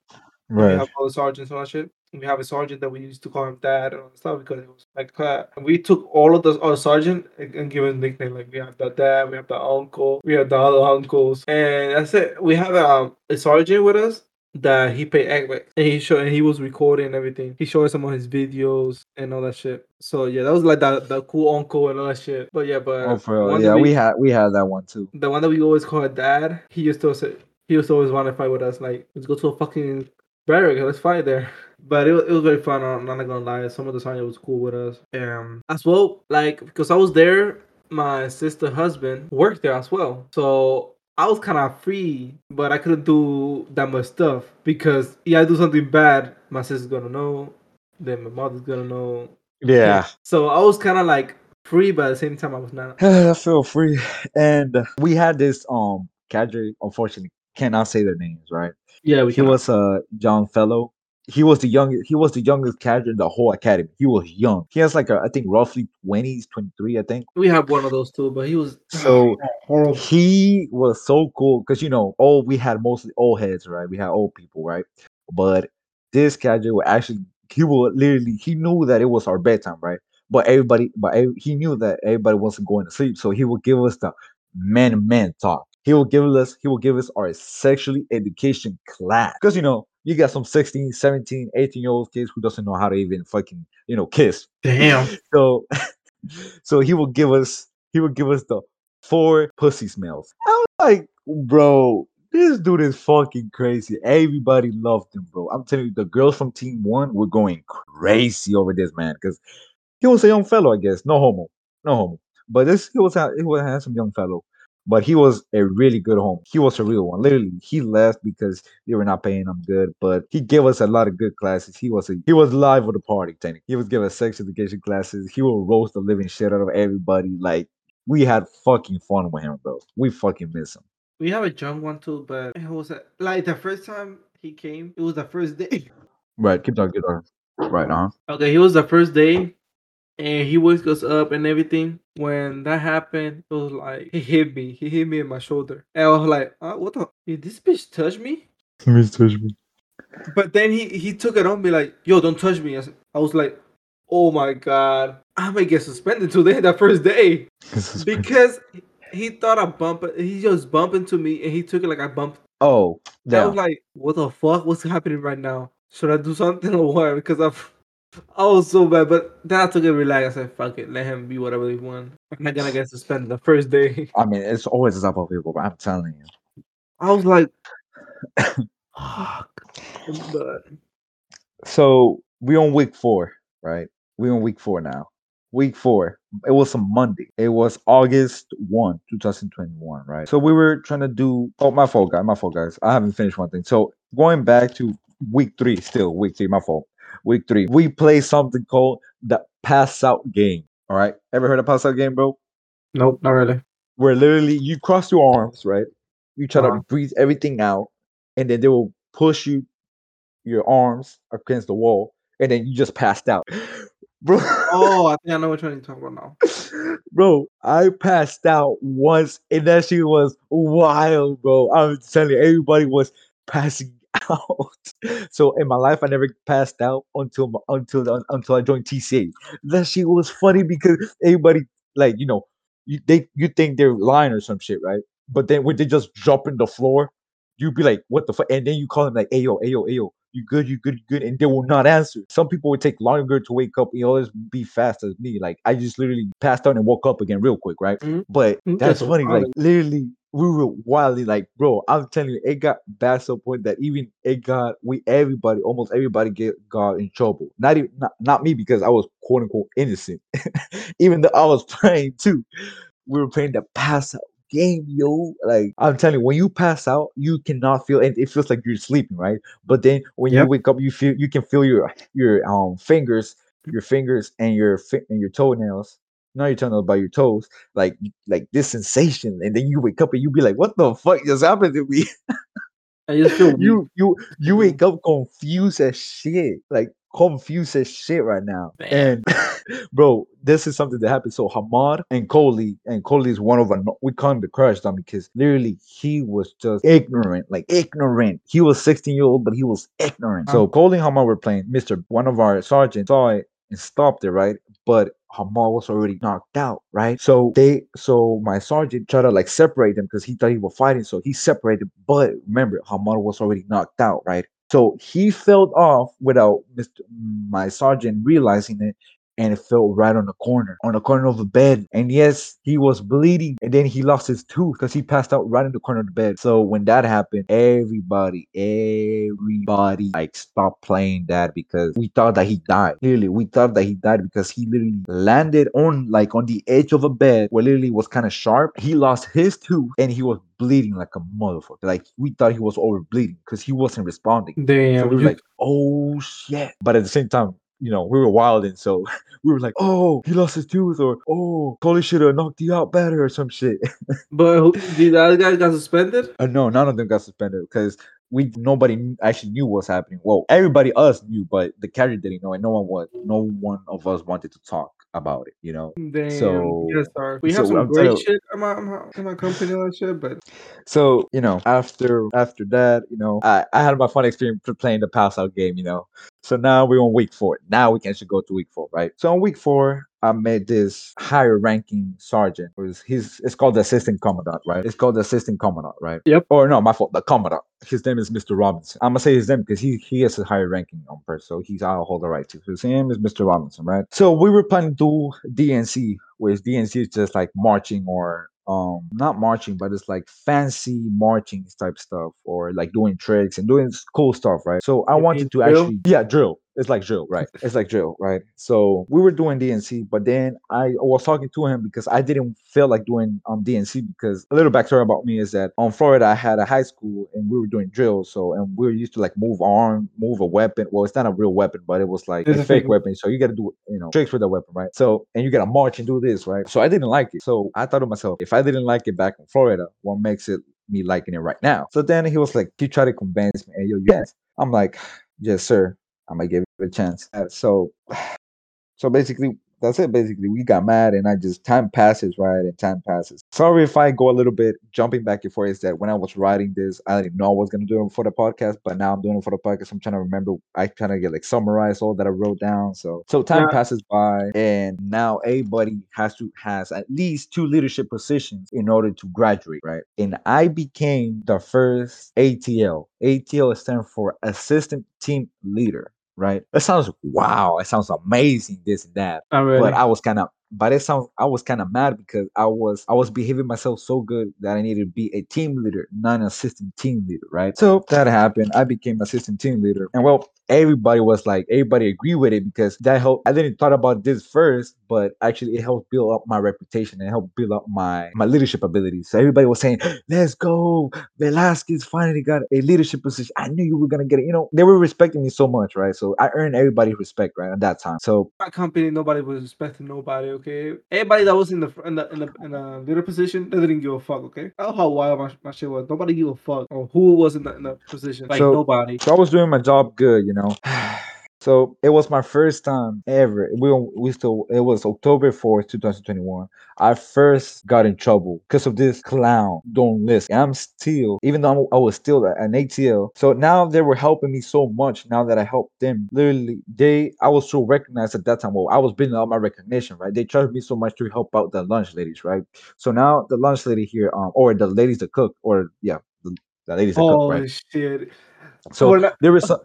And We right. have all the sergeants and all that shit. We have a sergeant that we used to call him dad and all that stuff because it was like uh, we took all of the our sergeant and, and give him a nickname. Like we have the dad, we have the uncle, we have the other uncles, and that's it. We have um, a sergeant with us that he paid Egg and he showed and he was recording everything. He showed us some of his videos and all that shit. So yeah, that was like the the cool uncle and all that shit. But yeah, but Oh, for the real. one that Yeah, we had we had that one too. the one that we always call dad, he used to say he used to always want to fight with us. Like, let's go to a fucking barrack, let's fight there. But it, was- it was very fun. I'm not gonna lie. Some of the time was cool with us. Um, as well, like because I was there, my sister husband worked there as well. So I was kind of free, but I couldn't do that much stuff because if I do something bad, my sister's gonna know. Then my mother's gonna know. Yeah. So I was kind of like free, but at the same time I was not. I feel free. And uh, we had this um cadre, unfortunately, cannot say their names, right? Yeah, we He was a young fellow. He was the youngest. He was the youngest cadre in the whole academy. He was young. He has like a, I think roughly twenties, twenty three, I think. We have one of those too, but he was So oh, horrible. he was so cool because you know, all we had mostly old heads, right? We had old people, right? But this cadre would actually, he would literally, he knew that it was our bedtime, right? But everybody, but he knew that everybody wasn't going to sleep, so he would give us the man man talk. He will give us, he will give us our sexually education class because you know. You got some 16, 17, 18 year old kids who doesn't know how to even fucking, you know, kiss. Damn. So, so he will give us he will give us the four pussy smells. I'm like, bro, this dude is fucking crazy. Everybody loved him, bro. I'm telling you, the girls from Team One were going crazy over this man because he was a young fellow, I guess. No homo, no homo. But this he was a, he was a handsome young fellow. But he was a really good home. He was a real one. Literally, he left because they were not paying him good, but he gave us a lot of good classes. He was a he was live with the party. Technically, he was giving us sex education classes. He will roast the living shit out of everybody. Like we had fucking fun with him, bro. We fucking miss him. We have a young one too, but it was uh, like the first time he came. It was the first day. Right, keep talking, keep talking. Right, uh huh. Okay, he was the first day, and he wakes us up and everything. When that happened, it was like he hit me. He hit me in my shoulder, and I was like, uh, "What the? Did this bitch touch me?" touch me. But then he he took it on me like, "Yo, don't touch me." I was like, "Oh my god, I may get suspended today, that first day." because he thought I bumped. He just bumped into me and he took it like I bumped. oh, I was like, what the fuck? What's happening right now? Should I do something or what? Because I've, I was so bad. But then I took it relaxed. I said, fuck it. Let him be whatever he want. I'm not to get suspended the first day. I mean, it's always a about people, but I'm telling you. I was like, fuck. So we on week four, right? We on week four now. Week four. It was a Monday. It was August 1, 2021, right? So we were trying to do oh my fault, guys. My fault, guys. I haven't finished one thing. So going back to week three, still week three, my fault. Week three. We play something called the pass out game. All right. Ever heard of pass out game, bro? nope, not really. Where literally you cross your arms, right? You try Uh-huh. to breathe everything out, and then they will push you your arms against the wall, and then you just passed out. Bro, Oh, I think I know which one you're talking about now. bro, I passed out once, and that shit was wild, bro. I'm telling you, everybody was passing out. So in my life, I never passed out until my- until until I joined TCA. That shit was funny because everybody, like you know, you they you think they're lying or some shit, right? But then when they just drop in the floor, you'd be like, "What the fuck?" And then you call them like, "Ayo, ayo, ayo." You good? You good? You good? And they will not answer. Some people would take longer to wake up. You always be fast as me. Like I just literally passed out and woke up again real quick, right? Mhm. But Mm, that's that's funny. Like literally, we were wildly like, bro. I'm telling you, it got bad to a point that even it got we everybody, almost everybody get got in trouble. Not even not, not me because I was quote unquote innocent. even though I was playing too. We were playing the pass out game, yo. Like I'm telling you, when you pass out, you cannot feel and it feels like you're sleeping, right? But then when you wake up, you feel you can feel your your um fingers, your fingers and your fi- and your toenails. Not your toenails, but your toes, like like this sensation, and then you wake up and you be like, "What the fuck just happened to me?" I just feel you you you wake up confused as shit, like confused as shit right now. Damn. And bro, this is something that happened. So Hamad and Coley, and Coley is one of our we call him the crush dumb because literally he was just ignorant, like ignorant. He was 16 year old, but he was ignorant. So Uh. Coley and Hamad were playing. Mister, one of our sergeants saw it and stopped it, right? But Hamad was already knocked out, right? So they, so my sergeant tried to like separate them because he thought he was fighting. So he separated, but remember, Hamad was already knocked out, right? So he fell off without Mr. my sergeant realizing it, and it fell right on the corner, on the corner of the bed. And yes, he was bleeding, and then he lost his tooth because he passed out right in the corner of the bed. So when that happened, everybody, everybody like stopped playing that because we thought that he died. Literally, we thought that he died because he literally landed on like on the edge of a bed where literally was kind of sharp. He lost his tooth and he was bleeding like a motherfucker. Like we thought he was over bleeding because he wasn't responding. So Damn. we were you- like, oh shit. But at the same time, you know, we were wilding. So we were like, oh, he lost his tooth, or oh, Coley should have knocked you out better, or some shit. but who, the other guy got suspended? Uh, no, none of them got suspended because we nobody actually knew what was happening. Well, everybody us knew, but the carrier didn't know, and no one was, no one of us wanted to talk about it. You know. Damn. So- yes, sir. We so have some I'm great shit in my, in my, company and shit, but So you know, after after that, you know, I, I had my fun experience playing the pass out game. You know, so now we're on week four. Now we can actually go to week four, right? So on week four, I met this higher ranking sergeant. Who's he's it's called the assistant commandant, right? It's called the assistant commandant, right? Yep. Or no, my fault, the commandant. His name is Mr. Robinson. I'm gonna say his name because he he has a higher ranking person, so he's I'll hold the right to. His name is Mr. Robinson, right? So we were planning to do DNC, which DNC is just like marching or um not marching but it's like fancy marching type stuff or like doing tricks and doing cool stuff right so i You wanted to drill? actually yeah drill it's like drill, right? It's like drill, right? So we were doing DNC, but then I was talking to him because I didn't feel like doing um DNC because a little backstory about me is that on Florida I had a high school and we were doing drill, so and we were used to like move arm, move a weapon. Well, it's not a real weapon, but it was like It's a fake weapon, so you got to do you know tricks with the weapon, right? So and you got to march and do this, right? So I didn't like it. So I thought to myself, if I didn't like it back in Florida, what makes it me liking it right now? So then he was like, he tried to convince me, hey, yo, yes. I'm like, yes, sir. I'm gonna give it a chance. Uh, So, so basically, that's it. Basically, we got mad, and I just time passes, right? And time passes. Sorry if I go a little bit jumping back and forth. Is that when I was writing this, I didn't know I was gonna do it for the podcast, but now I'm doing it for the podcast. I'm trying to remember. I trying to get like summarize all that I wrote down. So, so time Yeah. passes by, and now everybody has to has at least two leadership positions in order to graduate, right? And I became the first ATL. ATL stands for Assistant Team Leader, right? It sounds wow. It sounds amazing. This and that Not really. but I was kind of but it sounds I was kind of mad because I was I was behaving myself so good that I needed to be a team leader, not an assistant team leader, right? So that happened. I became assistant team leader, and well, everybody was like everybody agreed with it because that helped. I didn't thought about this first, but actually it helped build up my reputation and helped build up my my leadership abilities. So everybody was saying, "Let's go, Velasquez finally got a leadership position." I knew you were gonna get it. You know, they were respecting me so much, right? So I earned everybody's respect, right, at that time. So my company, nobody was respecting nobody. Okay, everybody that was in the in the in the in a leader position, they didn't give a fuck. Okay, that's how wild my, my shit was. Nobody give a fuck or who was in the in the position. Like So- nobody. So I was doing my job good, you know. So it was my first time ever. We we still it was October fourth, two thousand twenty one. I first got in trouble because of this clown. Don't listen. And I'm still, even though I'm, I was still an ATL. So now they were helping me so much. Now that I helped them, literally, they I was so recognized at that time. Well, I was building up my recognition, right? They trusted me so much to help out the lunch ladies, right? So now the lunch lady here, um, or the ladies that cook, or yeah, the, the ladies that cook, Oh right? shit! So Well, there was some,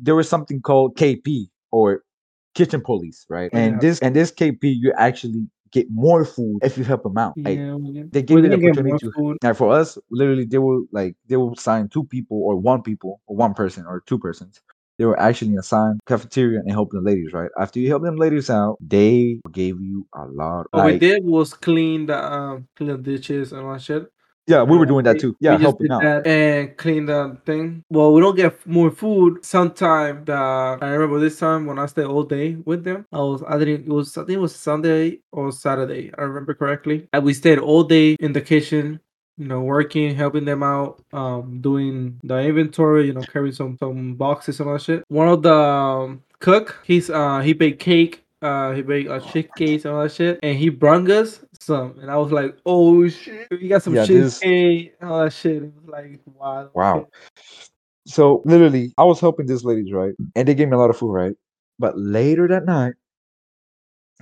there was something called KP or kitchen police, right? And Yeah. this and this KP, you actually get more food if you help them out. Like Yeah, they give we you the opportunity to. food. Now for us, literally, they will like they will sign two people or one people or one person or two persons. They were actually assigned cafeteria and help the ladies, right? After you help them ladies out, they gave you a lot. What we did was clean the um clean the dishes and all that shit. Yeah, we were Uh, doing that we- too. we Yeah, just helping out. that and clean the thing. Well, we don't get more food. Sometime the I remember this time when I stayed all day with them. I was I didn't it was I think it was Sunday or Saturday. I remember correctly. And we stayed all day in the kitchen. You know, working, helping them out, um, doing the inventory. You know, carrying some some boxes and all that shit. One of the um, cook, he's uh he baked cake. Uh, he baked a uh, cheesecakes and all that shit, and he brung us some, and I was like, "Oh shit, we got some Yeah, this- cheesecake, and all that shit." It was like, "Wow, Wow. So literally, I was helping these ladies, right? And they gave me a lot of food, right? But later that night,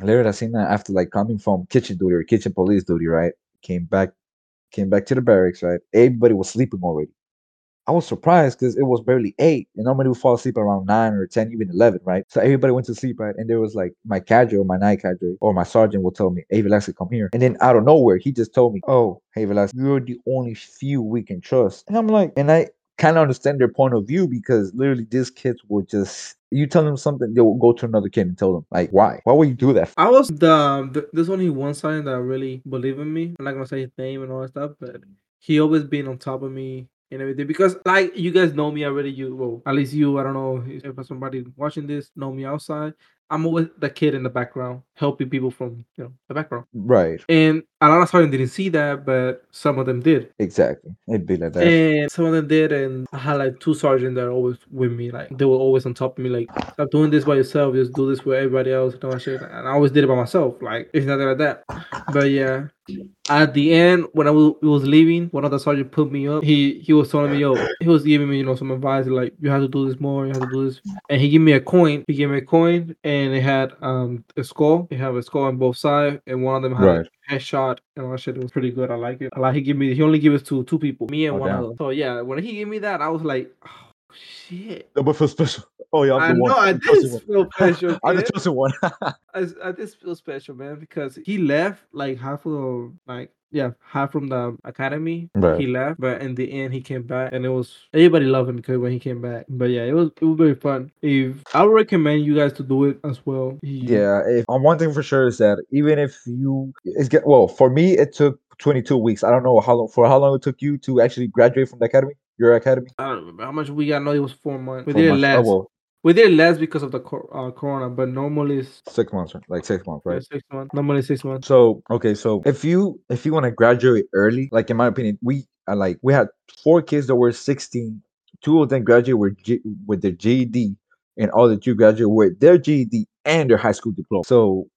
later that same night, after like coming from kitchen duty or kitchen police duty, right? Came back, came back to the barracks, right? Everybody was sleeping already. I was surprised because it was barely eight, and normally we fall asleep around nine or ten, even eleven, right? So everybody went to sleep, right? And there was like my cadre, my night cadre, or my sergeant will tell me, "Hey, Velasquez, come here." And then out of nowhere, he just told me, "Oh, hey, Velasquez, you're the only few we can trust." And I'm like, and I kind of understand their point of view because literally these kids will just you tell them something, they will go to another kid and tell them like, "Why? Why would you do that?" I was the, the there's only one sign that really believe in me. I'm not gonna say his name and all that stuff, but he always been on top of me and everything because like you guys know me already. You well, at least you. I don't know if somebody watching this know me outside. I'm always the kid in the background helping people from you know the background. Right? And a lot of sergeants didn't see that, but some of them did. Exactly. It'd be like that. And some of them did, and I had like two sergeants that are always with me. Like they were always on top of me. Like stop doing this by yourself. Just do this with everybody else. And all that shit. And I always did it by myself. Like it's nothing like that. But yeah, at the end when I was, was leaving, one of the sergeants put me up. He he was telling me, yo, he was giving me you know some advice like you have to do this more. You have to do this. And he gave me a coin. He gave me a coin, and it had um a skull. It had a skull on both sides, and one of them had Right. a headshot and all that shit. It was pretty good. I like it. I like he give me. He only gave it to two people, me and Oh, one damn. other. So yeah, when he gave me that, I was like, oh shit. That feel special. Oh yeah, I'm I the know one. I the chosen did feel special. I'm the chosen one. I, I did feel special, man, because he left like half of like yeah half from the academy. Right. He left, but in the end he came back, and it was everybody loved him because when he came back. But yeah, it was it was very fun. If I would recommend you guys to do it as well. Yeah, if, on one thing for sure is that even if you it's get well for me it took 22 weeks. I don't know how long for how long it took you to actually graduate from the academy, your academy. I don't remember how much we got. No, it was four months. We Four did it months. less. Oh, well, We did less because of the cor- uh, corona, but normally it's six months, like six months, yeah, right? six months. Normally six months. So okay, so if you if you want to graduate early, like in my opinion, we uh, like we had four kids that were 16. Two of them graduated with G, with their GED, and all the two graduated with their GED and their high school diploma. So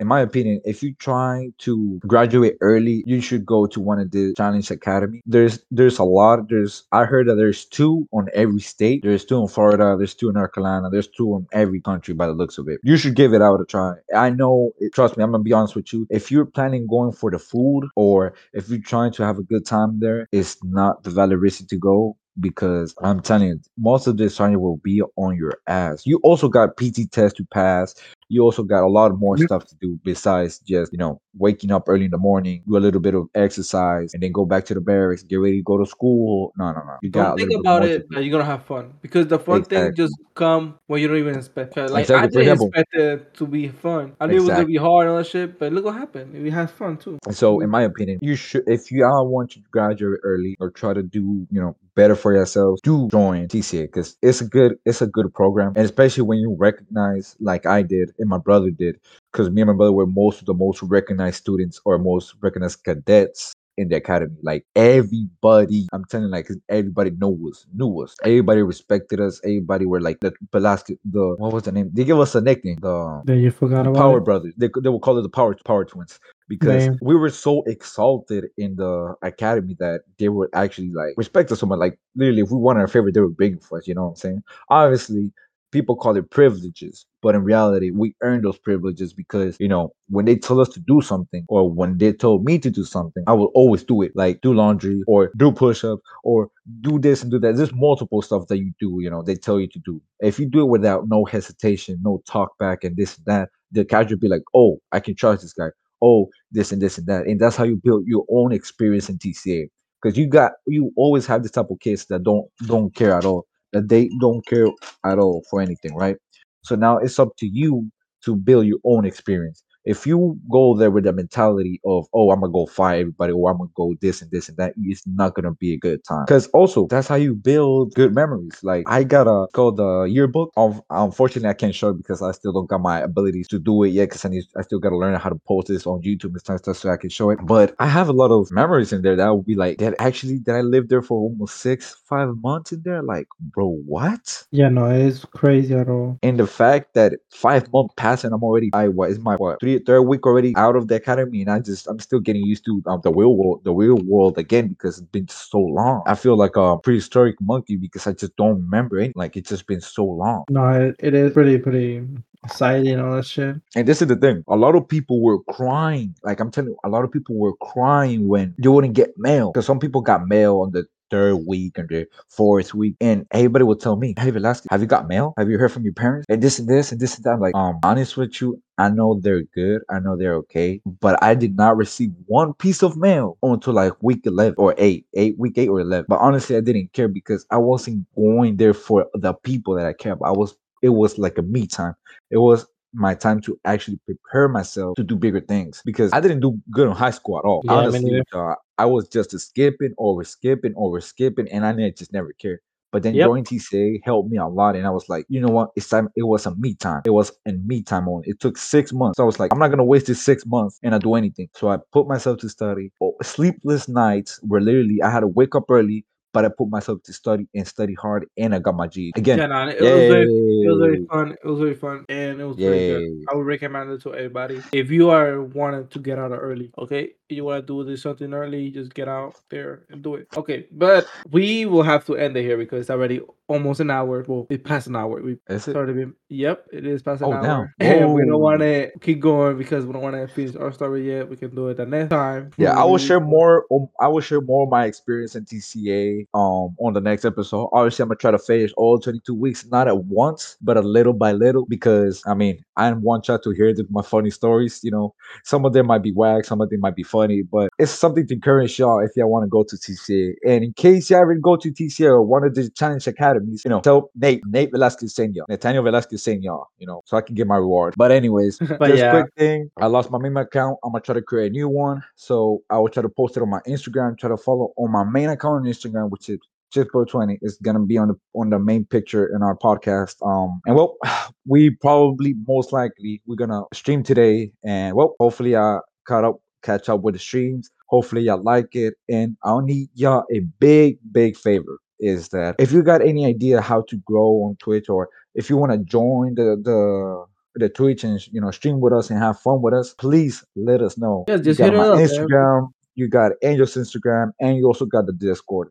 in my opinion, if you try to graduate early, you should go to one of the challenge academy. There's there's a lot. There's I heard that there's two on every state. There's two in Florida. There's two in North Carolina. There's two in every country by the looks of it. You should give it out a try. I know. Trust me. I'm gonna be honest with you. If you're planning going for the food or if you're trying to have a good time there, it's not the valid risk to go because I'm telling you, most of the assignment will be on your ass. You also got PT test to pass. You also got a lot more stuff to do besides just, you know, waking up early in the morning, do a little bit of exercise, and then go back to the barracks, get ready to go to school. No, no, no. You got Don't think about it you're gonna have fun because the fun thing just come when you don't even expect. it. Like Exactly. I didn't example- expect it to be fun. I knew it was gonna be hard and all that shit, but look what happened. We had fun too. So, in my opinion, you should, if you all want to graduate early or try to do, you know, better for yourselves, do join TCA because it's a good, it's a good program, and especially when you recognize, like I did and my brother did, because me and my brother were most of the most recognized students or most recognized cadets in the academy. Like everybody, I'm telling you, like everybody knew us, knew us. Everybody respected us. Everybody were like the Velasquez, the what was the name? They give us a nickname, the Then you forgot the Power it. Brothers. They they will call it the Power Power Twins because Damn. we were so exalted in the academy that they would actually like respect us so much. Like literally, if we wanted our favorite, they were begging for us. You know what I'm saying? Obviously, people call it privileges, but in reality, we earn those privileges because you know when they tell us to do something or when they told me to do something, I will always do it. Like do laundry or do push-ups or do this and do that. There's multiple stuff that you do. You know, they tell you to do. If you do it without no hesitation, no talk back, and this and that, the catch will be like, oh, I can trust this guy. Oh, this and this and that, and that's how you build your own experience in TCA. Because you got, you always have this type of kids that don't don't care at all. That they don't care at all for anything, right? So now it's up to you to build your own experience. If you go there with the mentality of, oh, I'm gonna go fight everybody, or I'm gonna go this and this and that, it's not gonna be a good time. Because also, that's how you build good memories. Like I got a called the yearbook. Um, unfortunately, I can't show it because I still don't got my abilities to do it yet. Because I need, I still gotta learn how to post this on YouTube and stuff, stuff so I can show it. But I have a lot of memories in there that will be like, that actually, that I lived there for almost six, five months in there. Like, bro, what? Yeah, no, it's crazy at all. and the fact that five months passed and I'm already I what is my what three third week already out of the academy and I just I'm still getting used to um, the real world the real world again because it's been so long. I feel like a prehistoric monkey because I just don't remember it. Like it's just been so long. No, it, it is pretty pretty exciting and all that shit. And this is the thing. A lot of people were crying. Like I'm telling you, a lot of people were crying when they wouldn't get mail. Because some people got mail on the third week and the fourth week. And everybody would tell me, Hey Velasquez, have you got mail? Have you heard from your parents? And this and this and this and that. I'm like, um, honest with you, I know they're good. I know they're okay. But I did not receive one piece of mail until like week 11 or 8, 8, week 8 or 11. But honestly, I didn't care because I wasn't going there for the people that I care about. I was, it was like a me time. It was my time to actually prepare myself to do bigger things because I didn't do good in high school at all. Yeah, Honestly, uh, I was just a skipping, over skipping, over skipping, and I just never cared. But then Yep. joining TCA helped me a lot, and I was like, you know what? It's time. It was a me time. It was a me time only. It took six months. So I was like, I'm not gonna waste this six months and not do anything. So I put myself to study. Oh, sleepless nights were literally I had to wake up early, but I put myself to study and study hard, and I got my G again. Yeah, no, it was very it was very fun. It was very fun and it was very good. I would recommend it to everybody. If you are wanting to get out early, okay, you want to do this something early, just get out there and do it. Okay, but we will have to end it here because it's already almost an hour. Well, it passed an hour. We Is it? started. Being, yep, it is past an Oh, hour, and we don't oh. want to keep going because we don't want to finish our story yet. We can do it the next time. Yeah, I will share more. I will share more of my experience in TCA um on the next episode. Obviously, I'm gonna try to finish all 22 weeks, not at once, but a little by little, because I mean, I want y'all to hear the, my funny stories. You know, some of them might be whack, some of them might be funny, but it's something to encourage y'all if y'all want to go to TCA. And in case y'all ever go to TCA or one of the challenge academies, you know, tell Nate, Nate Velasquez Senior, Nathaniel Velasquez Senior, you know, so I can get my reward. But anyways, But just yeah. quick thing, I lost my main account. I'm gonna try to create a new one, so I will try to post it on my Instagram. Try to follow on my main account on Instagram, which is Chippo20 is gonna be on the on the main picture in our podcast. Um, and well, we probably most likely we're gonna stream today, and well, hopefully I caught up, catch up with the streams. Hopefully y'all like it, and I'll need y'all a big, big favor is that if you got any idea how to grow on Twitch, or if you want to join the the the Twitch and you know stream with us and have fun with us, please let us know. Yeah, You just got hit my up, man. Instagram, you got Angel's Instagram, and you also got the Discord.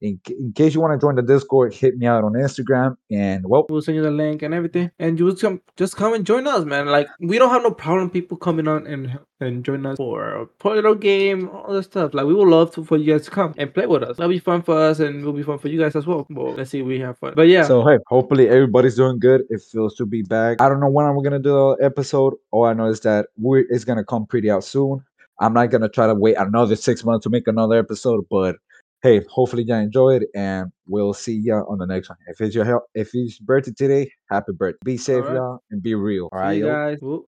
In, in case you want to join the Discord, hit me out on Instagram. And well, We'll send you the link and everything, and you just come, just come and join us, man. Like we don't have no problem people coming on and and join us for a little game, all that stuff. Like we would love to for you guys to come and play with us. That'll be fun for us, and it'll be fun for you guys as well. Let's see, we have fun. But yeah, so hey, hopefully everybody's doing good. It feels to be back. I don't know when I'm gonna do the episode. All I know is that we it's gonna come pretty out soon. I'm not gonna try to wait another six months to make another episode, but hey, hopefully y'all enjoy it, and we'll see y'all on the next one. If it's your hel- if it's your birthday today, happy birthday. Be safe, Alright. y'all, and be real. All right, you guys. Whoop.